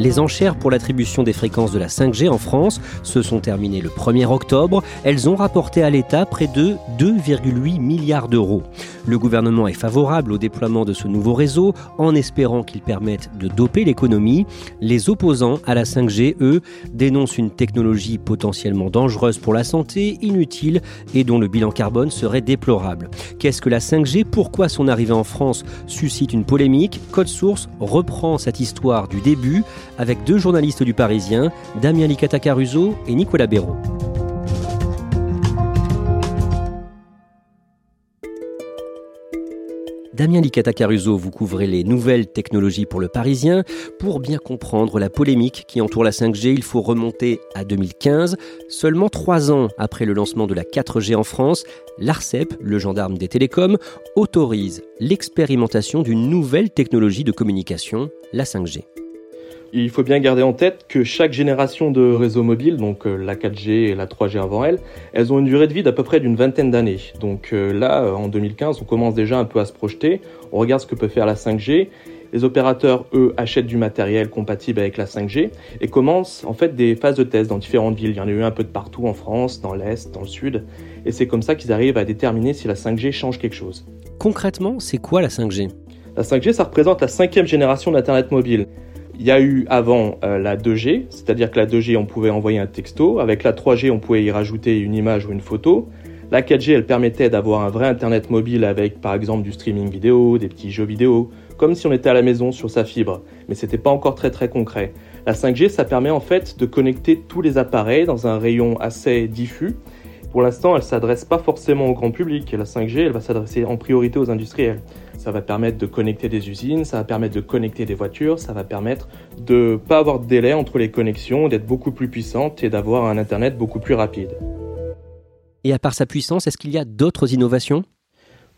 Les enchères pour l'attribution des fréquences de la 5G en France se sont terminées le 1er octobre. Elles ont rapporté à l'État près de 2,8 milliards d'euros. Le gouvernement est favorable au déploiement de ce nouveau réseau en espérant qu'il permette de doper l'économie. Les opposants à la 5G, eux, dénoncent une technologie potentiellement dangereuse pour la santé, inutile et dont le bilan carbone serait déplorable. Qu'est-ce que la 5G Pourquoi son arrivée en France suscite une polémique? Code Source reprend cette histoire du début avec deux journalistes du Parisien, Damien Licata Caruso et Nicolas Béraud. Damien Licata Caruso, vous couvrez les nouvelles technologies pour le Parisien. Pour bien comprendre la polémique qui entoure la 5G, il faut remonter à 2015. Seulement trois ans après le lancement de la 4G en France, l'ARCEP, le gendarme des télécoms, autorise l'expérimentation d'une nouvelle technologie de communication, la 5G. Il faut bien garder en tête que chaque génération de réseaux mobiles, donc euh, la 4G et la 3G avant elle, elles ont une durée de vie d'à peu près d'une vingtaine d'années. Donc euh, là, en 2015, on commence déjà un peu à se projeter. On regarde ce que peut faire la 5G. Les opérateurs, eux, achètent du matériel compatible avec la 5G et commencent en fait des phases de test dans différentes villes. Il y en a eu un peu de partout en France, dans l'Est, dans le Sud. Et c'est comme ça qu'ils arrivent à déterminer si la 5G change quelque chose. Concrètement, c'est quoi la 5G La 5G, ça représente la cinquième génération d'Internet mobile. Il y a eu avant euh, la 2G, c'est-à-dire que la 2G, on pouvait envoyer un texto. Avec la 3G, on pouvait y rajouter une image ou une photo. La 4G, elle permettait d'avoir un vrai Internet mobile avec, par exemple, du streaming vidéo, des petits jeux vidéo, comme si on était à la maison sur sa fibre. Mais c'était pas encore très très concret. La 5G, ça permet en fait de connecter tous les appareils dans un rayon assez diffus. Pour l'instant, elle s'adresse pas forcément au grand public. La 5G, elle va s'adresser en priorité aux industriels. Ça va permettre de connecter des usines, ça va permettre de connecter des voitures, ça va permettre de pas avoir de délai entre les connexions, d'être beaucoup plus puissante et d'avoir un Internet beaucoup plus rapide. Et à part sa puissance, est-ce qu'il y a d'autres innovations?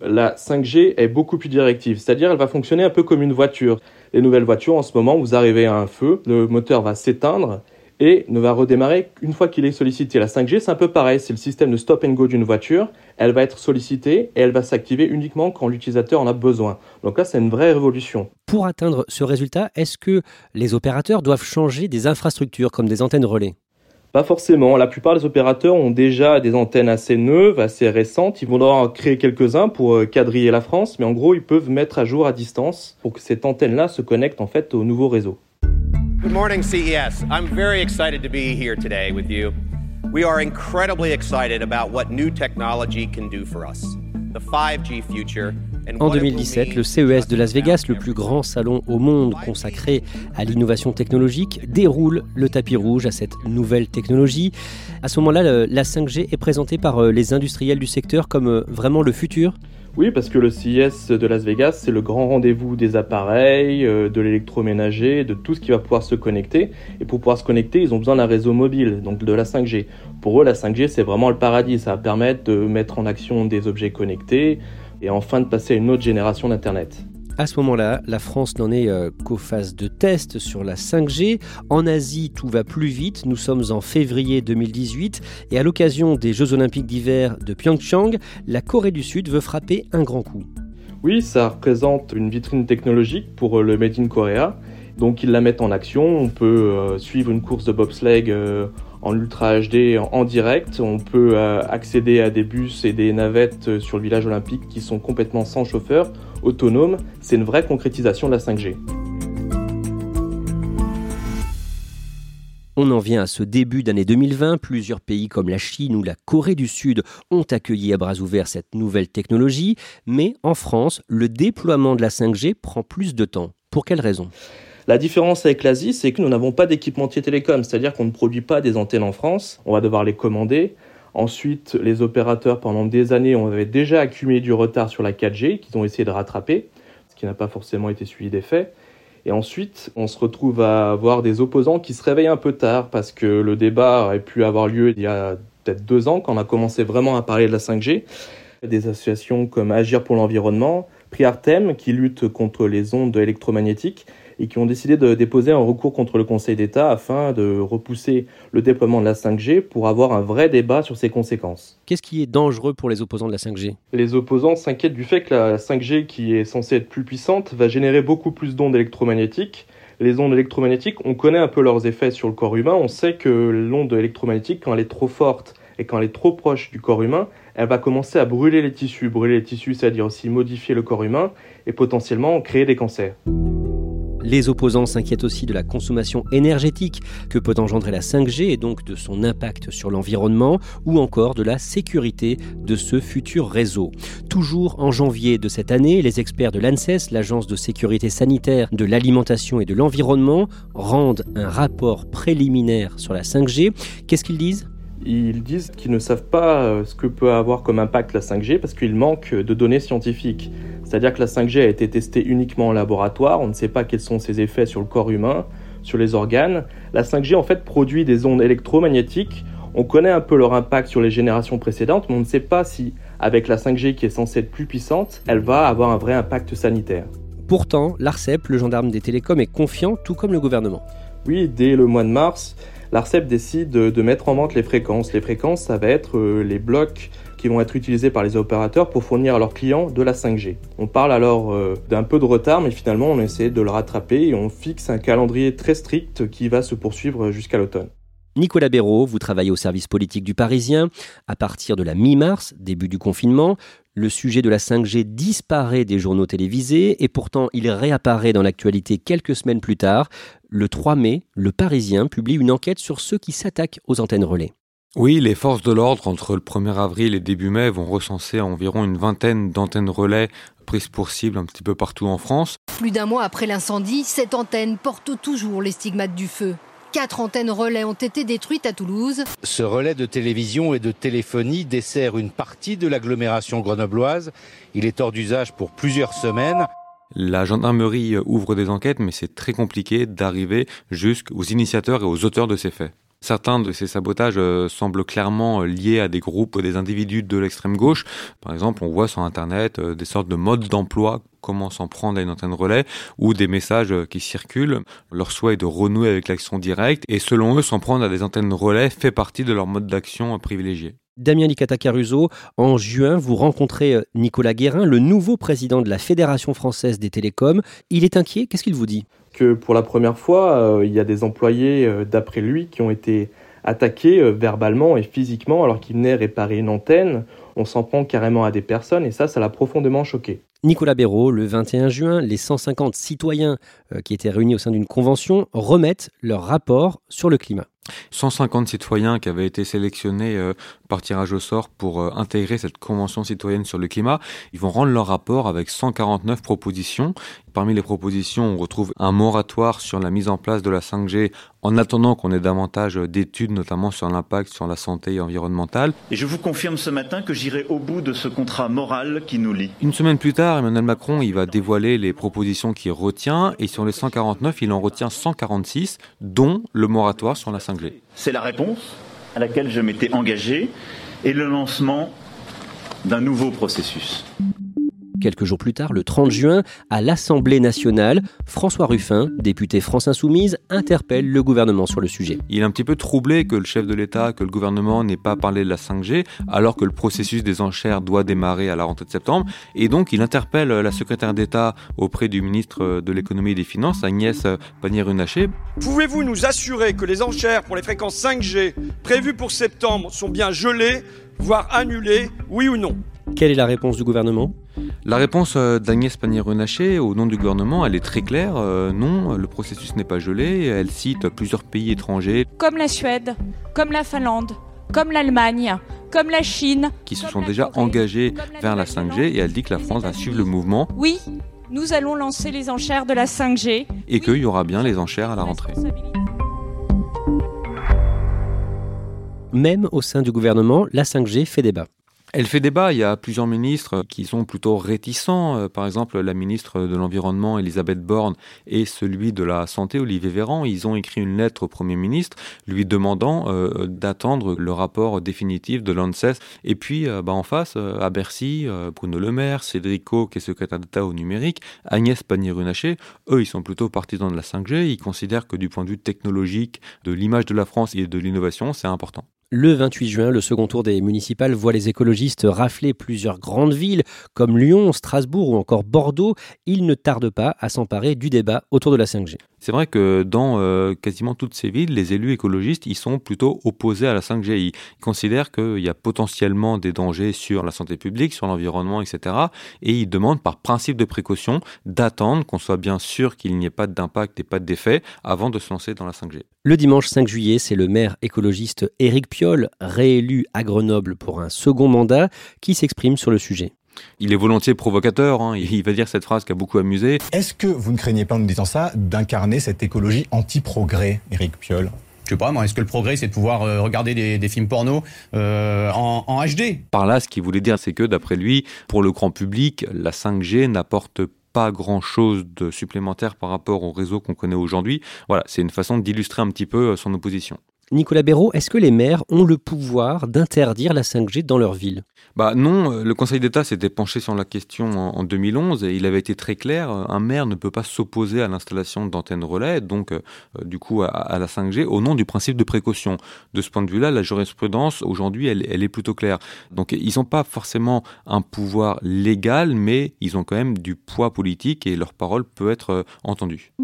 La 5G est beaucoup plus directive, c'est-à-dire elle va fonctionner un peu comme une voiture. Les nouvelles voitures, en ce moment, vous arrivez à un feu, le moteur va s'éteindre et ne va redémarrer qu'une fois qu'il est sollicité. La 5G, c'est un peu pareil, c'est le système de stop and go d'une voiture. Elle va être sollicitée et elle va s'activer uniquement quand l'utilisateur en a besoin. Donc là, c'est une vraie révolution. Pour atteindre ce résultat, est-ce que les opérateurs doivent changer des infrastructures comme des antennes relais? Pas forcément. La plupart des opérateurs ont déjà des antennes assez neuves, assez récentes. Ils vont devoir en créer quelques-uns pour euh, quadriller la France, mais en gros, ils peuvent mettre à jour à distance pour que cette antenne-là se connecte en fait au nouveau réseau. Good morning, CES. I'm very excited to be here today with you. We are incredibly excited about what new technology can do for us. The 5G future. En what it will 2017, mean le CES de Las Vegas, le plus grand salon au monde consacré à l'innovation technologique, déroule le tapis rouge à cette nouvelle technologie. À ce moment-là, la 5G est présentée par euh, les industriels du secteur comme euh, vraiment le futur. Oui, parce que le CES de Las Vegas, c'est le grand rendez-vous des appareils, euh, de l'électroménager, de tout ce qui va pouvoir se connecter. Et pour pouvoir se connecter, ils ont besoin d'un réseau mobile, donc de la 5G. Pour eux, la 5G, c'est vraiment le paradis. Ça va permettre de mettre en action des objets connectés et enfin de passer à une autre génération d'Internet. À ce moment-là, la France n'en est euh, qu'aux phases de test sur la 5G. En Asie, tout va plus vite. Nous sommes en février 2018 et à l'occasion des Jeux Olympiques d'hiver de Pyeongchang, la Corée du Sud veut frapper un grand coup. Oui, ça représente une vitrine technologique pour euh, le Made in Korea. Donc ils la mettent en action. On peut suivre une course de bobsleigh en ultra HD en direct. On peut accéder à des bus et des navettes sur le village olympique qui sont complètement sans chauffeur, autonomes. C'est une vraie concrétisation de la 5G. On en vient à ce début d'année 2020. Plusieurs pays comme la Chine ou la Corée du Sud ont accueilli à bras ouverts cette nouvelle technologie. Mais en France, le déploiement de la 5G prend plus de temps. Pour quelles raisons la différence avec l'Asie, c'est que nous n'avons pas d'équipementier télécom, c'est-à-dire qu'on ne produit pas des antennes en France, on va devoir les commander. Ensuite, les opérateurs, pendant des années, on avait déjà accumulé du retard sur la 4G, qu'ils ont essayé de rattraper, ce qui n'a pas forcément été suivi des faits. Et ensuite, on se retrouve à avoir des opposants qui se réveillent un peu tard parce que le débat aurait pu avoir lieu il y a peut-être deux ans quand on a commencé vraiment à parler de la 5G. Des associations comme Agir pour l'environnement, Priartem qui lutte contre les ondes électromagnétiques et qui ont décidé de déposer un recours contre le Conseil d'État afin de repousser le déploiement de la 5G pour avoir un vrai débat sur ses conséquences. Qu'est-ce qui est dangereux pour les opposants de la 5G Les opposants s'inquiètent du fait que la 5G, qui est censée être plus puissante, va générer beaucoup plus d'ondes électromagnétiques. Les ondes électromagnétiques, on connaît un peu leurs effets sur le corps humain. On sait que l'onde électromagnétique, quand elle est trop forte et quand elle est trop proche du corps humain, elle va commencer à brûler les tissus. Brûler les tissus, c'est-à-dire aussi modifier le corps humain et potentiellement créer des cancers. Les opposants s'inquiètent aussi de la consommation énergétique que peut engendrer la 5G et donc de son impact sur l'environnement ou encore de la sécurité de ce futur réseau. Toujours en janvier de cette année, les experts de l'ANSES, l'Agence de sécurité sanitaire de l'alimentation et de l'environnement, rendent un rapport préliminaire sur la 5G. Qu'est-ce qu'ils disent? Ils disent qu'ils ne savent pas euh, ce que peut avoir comme impact la 5G parce qu'il manque de données scientifiques. C'est-à-dire que la 5G a été testée uniquement en laboratoire, on ne sait pas quels sont ses effets sur le corps humain, sur les organes. La 5G en fait produit des ondes électromagnétiques, on connaît un peu leur impact sur les générations précédentes, mais on ne sait pas si, avec la 5G qui est censée être plus puissante, elle va avoir un vrai impact sanitaire. Pourtant, l'ARCEP, le gendarme des télécoms, est confiant, tout comme le gouvernement. Oui, dès le mois de mars, l'ARCEP décide de, mettre en vente les fréquences. Les fréquences, ça va être euh, les blocs qui vont être utilisés par les opérateurs pour fournir à leurs clients de la 5G. On parle alors euh, d'un peu de retard, mais finalement on essaie de le rattraper et on fixe un calendrier très strict qui va se poursuivre jusqu'à l'automne. Nicolas Béraud, vous travaillez au service politique du Parisien. À partir de la mi-mars, début du confinement, le sujet de la 5G disparaît des journaux télévisés et pourtant il réapparaît dans l'actualité quelques semaines plus tard. Le 3 mai, le Parisien publie une enquête sur ceux qui s'attaquent aux antennes relais. Oui, les forces de l'ordre entre le 1er avril et début mai vont recenser environ une vingtaine d'antennes relais prises pour cible un petit peu partout en France. Plus d'un mois après l'incendie, cette antenne porte toujours les stigmates du feu. Quatre antennes relais ont été détruites à Toulouse. Ce relais de télévision et de téléphonie dessert une partie de l'agglomération grenobloise. Il est hors d'usage pour plusieurs semaines. La gendarmerie ouvre des enquêtes, mais c'est très compliqué d'arriver jusqu'aux initiateurs et aux auteurs de ces faits. Certains de ces sabotages euh, semblent clairement euh, liés à des groupes, des individus de l'extrême gauche. Par exemple, on voit sur Internet euh, des sortes de modes d'emploi comment s'en prendre à une antenne relais ou des messages qui circulent. Leur souhait de renouer avec l'action directe et selon eux, s'en prendre à des antennes relais fait partie de leur mode d'action privilégié. Damien Licata Caruso, en juin, vous rencontrez Nicolas Guérin, le nouveau président de la Fédération française des télécoms. Il est inquiet, qu'est-ce qu'il vous dit? Que pour la première fois, euh, il y a des employés, euh, d'après lui, qui ont été attaqués euh, verbalement et physiquement alors qu'ils venaient réparer une antenne. On s'en prend carrément à des personnes et ça, ça l'a profondément choqué. Nicolas Béraud, le 21 juin, les 150 citoyens qui étaient réunis au sein d'une convention remettent leur rapport sur le climat. 150 citoyens qui avaient été sélectionnés par tirage au sort pour intégrer cette convention citoyenne sur le climat, ils vont rendre leur rapport avec 149 propositions Parmi les propositions, on retrouve un moratoire sur la mise en place de la 5G en attendant qu'on ait davantage d'études, notamment sur l'impact sur la santé environnementale. Et je vous confirme ce matin que j'irai au bout de ce contrat moral qui nous lie. Une semaine plus tard, Emmanuel Macron va dévoiler les propositions qu'il retient et sur les 149, il en retient 146, dont le moratoire sur la 5G. C'est la réponse à laquelle je m'étais engagé et le lancement d'un nouveau processus. Quelques jours plus tard, le 30 juin, à l'Assemblée nationale, François Ruffin, député France Insoumise, interpelle le gouvernement sur le sujet. Il est un petit peu troublé que le chef de l'État, que le gouvernement n'ait pas parlé de la 5G, alors que le processus des enchères doit démarrer à la rentrée de septembre. Et donc, il interpelle la secrétaire d'État auprès du ministre de l'économie et des finances, Agnès Pannier-Runacher. Pouvez-vous nous assurer que les enchères pour les fréquences 5G prévues pour septembre sont bien gelées, voire annulées, oui ou non? Quelle est la réponse du gouvernement? La réponse euh, d'Agnès Pannier-Runacher au nom du gouvernement, elle est très claire. Euh, non, le processus n'est pas gelé. Elle cite plusieurs pays étrangers. Comme la Suède, comme la Finlande, comme l'Allemagne, comme la Chine. Qui se sont déjà engagés vers la 5G et elle dit que la France va suivre le mouvement. Oui, nous allons lancer les enchères de la 5G. Et qu'il y aura bien les enchères à la rentrée. Même au sein du gouvernement, la 5G fait débat. Elle fait débat. Il y a plusieurs ministres qui sont plutôt réticents. Euh, par exemple, la ministre de l'Environnement, Elisabeth Borne, et celui de la Santé, Olivier Véran. Ils ont écrit une lettre au Premier ministre lui demandant euh, d'attendre le rapport définitif de l'ANSES. Et puis, euh, bah, en face, à Bercy, Bruno Le Maire, Cédric Co, qui est secrétaire d'État au numérique, Agnès Pannier-Runacher, eux, ils sont plutôt partisans de la 5G. Ils considèrent que du point de vue technologique, de l'image de la France et de l'innovation, c'est important. Le 28 juin, le second tour des municipales voit les écologistes rafler plusieurs grandes villes comme Lyon, Strasbourg ou encore Bordeaux. Ils ne tardent pas à s'emparer du débat autour de la 5G. C'est vrai que dans euh, quasiment toutes ces villes, les élus écologistes, sont plutôt opposés à la 5G. Ils considèrent qu'il y a potentiellement des dangers sur la santé publique, sur l'environnement, etc. Et ils demandent par principe de précaution d'attendre qu'on soit bien sûr qu'il n'y ait pas d'impact et pas d'effet avant de se lancer dans la 5G. Le dimanche 5 juillet, c'est le maire écologiste Éric Piolle, réélu à Grenoble pour un second mandat, qui s'exprime sur le sujet. Il est volontiers provocateur, hein. il va dire cette phrase qui a beaucoup amusé. Est-ce que vous ne craignez pas en nous disant ça d'incarner cette écologie anti-progrès, Éric Piolle? Je sais pas, moi, est-ce que le progrès, c'est de pouvoir euh, regarder des, films porno euh, en, en, HD Par là, ce qu'il voulait dire, c'est que, d'après lui, pour le grand public, la 5G n'apporte pas grand-chose de supplémentaire par rapport au réseau qu'on connaît aujourd'hui. Voilà, c'est une façon d'illustrer un petit peu euh, son opposition. Nicolas Béraud, est-ce que les maires ont le pouvoir d'interdire la 5G dans leur ville? Bah non, euh, le Conseil d'État s'était penché sur la question en, 2011 et il avait été très clair, euh, un maire ne peut pas s'opposer à l'installation d'antennes relais, donc euh, du coup à, la 5G, au nom du principe de précaution. De ce point de vue-là, la jurisprudence, aujourd'hui, elle, elle, est plutôt claire. Donc ils n'ont pas forcément un pouvoir légal, mais ils ont quand même du poids politique et leur parole peut être entendue.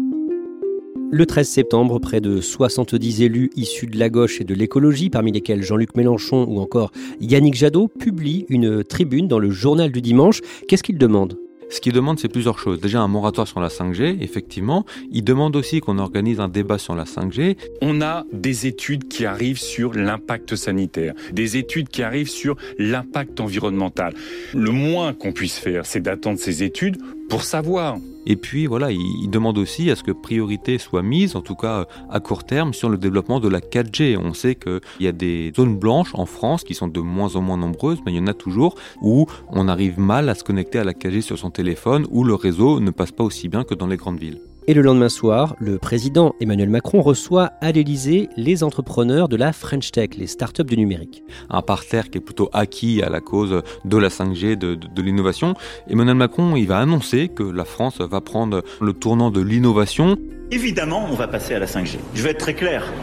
Le 13 septembre, près de 70 élus issus de la gauche et de l'écologie, parmi lesquels Jean-Luc Mélenchon ou encore Yannick Jadot, publient une tribune dans le journal du dimanche. Qu'est-ce qu'ils demandent? Ce qu'ils demandent, c'est plusieurs choses. Déjà, un moratoire sur la 5G, effectivement. Ils demandent aussi qu'on organise un débat sur la 5G. On a des études qui arrivent sur l'impact sanitaire, des études qui arrivent sur l'impact environnemental. Le moins qu'on puisse faire, c'est d'attendre ces études pour savoir. Et puis voilà, il, demande aussi à ce que priorité soit mise, en tout cas à court terme, sur le développement de la 4G. On sait qu'il y a des zones blanches en France qui sont de moins en moins nombreuses, mais il y en a toujours, où on arrive mal à se connecter à la 4G sur son téléphone, où le réseau ne passe pas aussi bien que dans les grandes villes. Et le lendemain soir, le président Emmanuel Macron reçoit à l'Elysée les entrepreneurs de la French Tech, les startups du numérique. Un parterre qui est plutôt acquis à la cause de la 5G, de, de l'innovation. Emmanuel Macron, il va annoncer que la France va prendre le tournant de l'innovation. Évidemment, on va passer à la 5G. Je vais être très clair.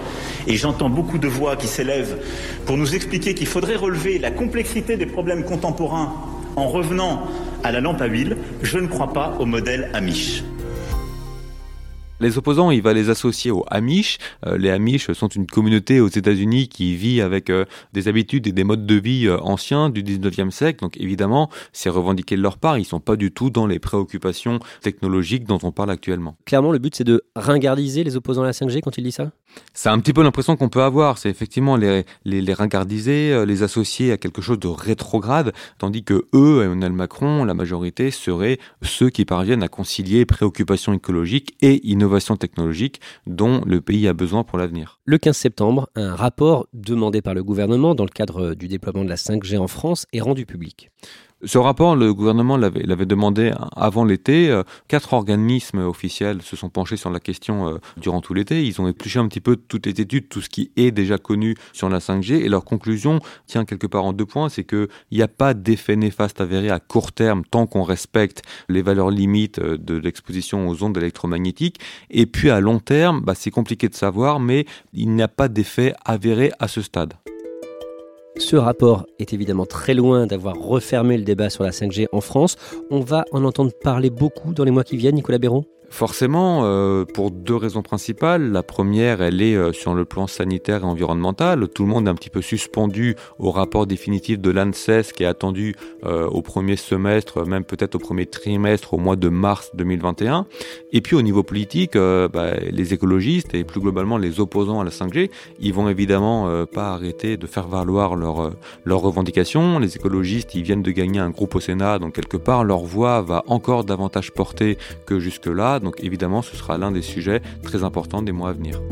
Et j'entends beaucoup de voix qui s'élèvent pour nous expliquer qu'il faudrait relever la complexité des problèmes contemporains en revenant à la lampe à huile. Je ne crois pas au modèle Amish. Les opposants, il va les associer aux Amish. Euh, les Amish sont une communauté aux États-Unis qui vit avec euh, des habitudes et des modes de vie euh, anciens du 19e siècle. Donc évidemment, c'est revendiqué de leur part. Ils sont pas du tout dans les préoccupations technologiques dont on parle actuellement. Clairement, le but c'est de ringardiser les opposants à la 5G quand il dit ça? C'est un petit peu l'impression qu'on peut avoir. C'est effectivement les, les, les ringardiser, les associer à quelque chose de rétrograde, tandis que eux, Emmanuel Macron, la majorité, seraient ceux qui parviennent à concilier préoccupations écologiques et innovation innovation technologique dont le pays a besoin pour l'avenir. Le 15 septembre, un rapport demandé par le gouvernement dans le cadre du déploiement de la 5G en France est rendu public. Ce rapport, le gouvernement l'avait demandé avant l'été. Euh, quatre organismes officiels se sont penchés sur la question euh, durant tout l'été. Ils ont épluché un petit peu toutes les études, tout ce qui est déjà connu sur la 5G. Et leur conclusion tient quelque part en deux points. C'est qu'il n'y a pas d'effet néfaste avéré à court terme tant qu'on respecte les valeurs limites euh, de l'exposition aux ondes électromagnétiques. Et puis à long terme, bah, c'est compliqué de savoir, mais il n'y a pas d'effet avéré à ce stade. Ce rapport est évidemment très loin d'avoir refermé le débat sur la 5G en France. On va en entendre parler beaucoup dans les mois qui viennent, Nicolas Béraud Forcément, euh, pour deux raisons principales. La première, elle est euh, sur le plan sanitaire et environnemental. Tout le monde est un petit peu suspendu au rapport définitif de l'ANSES qui est attendu euh, au premier semestre, même peut-être au premier trimestre, au mois de mars 2021. Et puis au niveau politique, bah, les écologistes et plus globalement les opposants à la 5G, ils vont évidemment pas arrêter de faire valoir leurs revendications. Les écologistes, ils viennent de gagner un groupe au Sénat, donc quelque part leur voix va encore davantage porter que jusque-là. Donc évidemment, ce sera l'un des sujets très importants des mois à venir.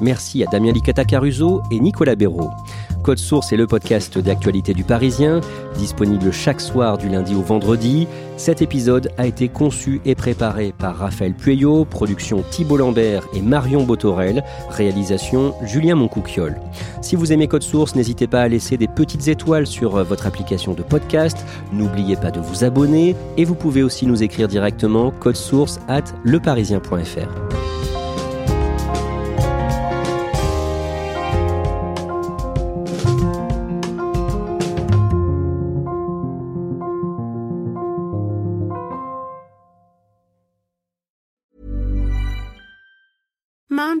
Merci à Damien Licata Caruso et Nicolas Béraud. Code Source est le podcast d'actualité du Parisien, disponible chaque soir du lundi au vendredi. Cet épisode a été conçu et préparé par Raphaël Pueyo, production Thibault Lambert et Marion Botorel, réalisation Julien Moncouquiol. Si vous aimez Code Source, n'hésitez pas à laisser des petites étoiles sur votre application de podcast. N'oubliez pas de vous abonner et vous pouvez aussi nous écrire directement source at leparisien.fr.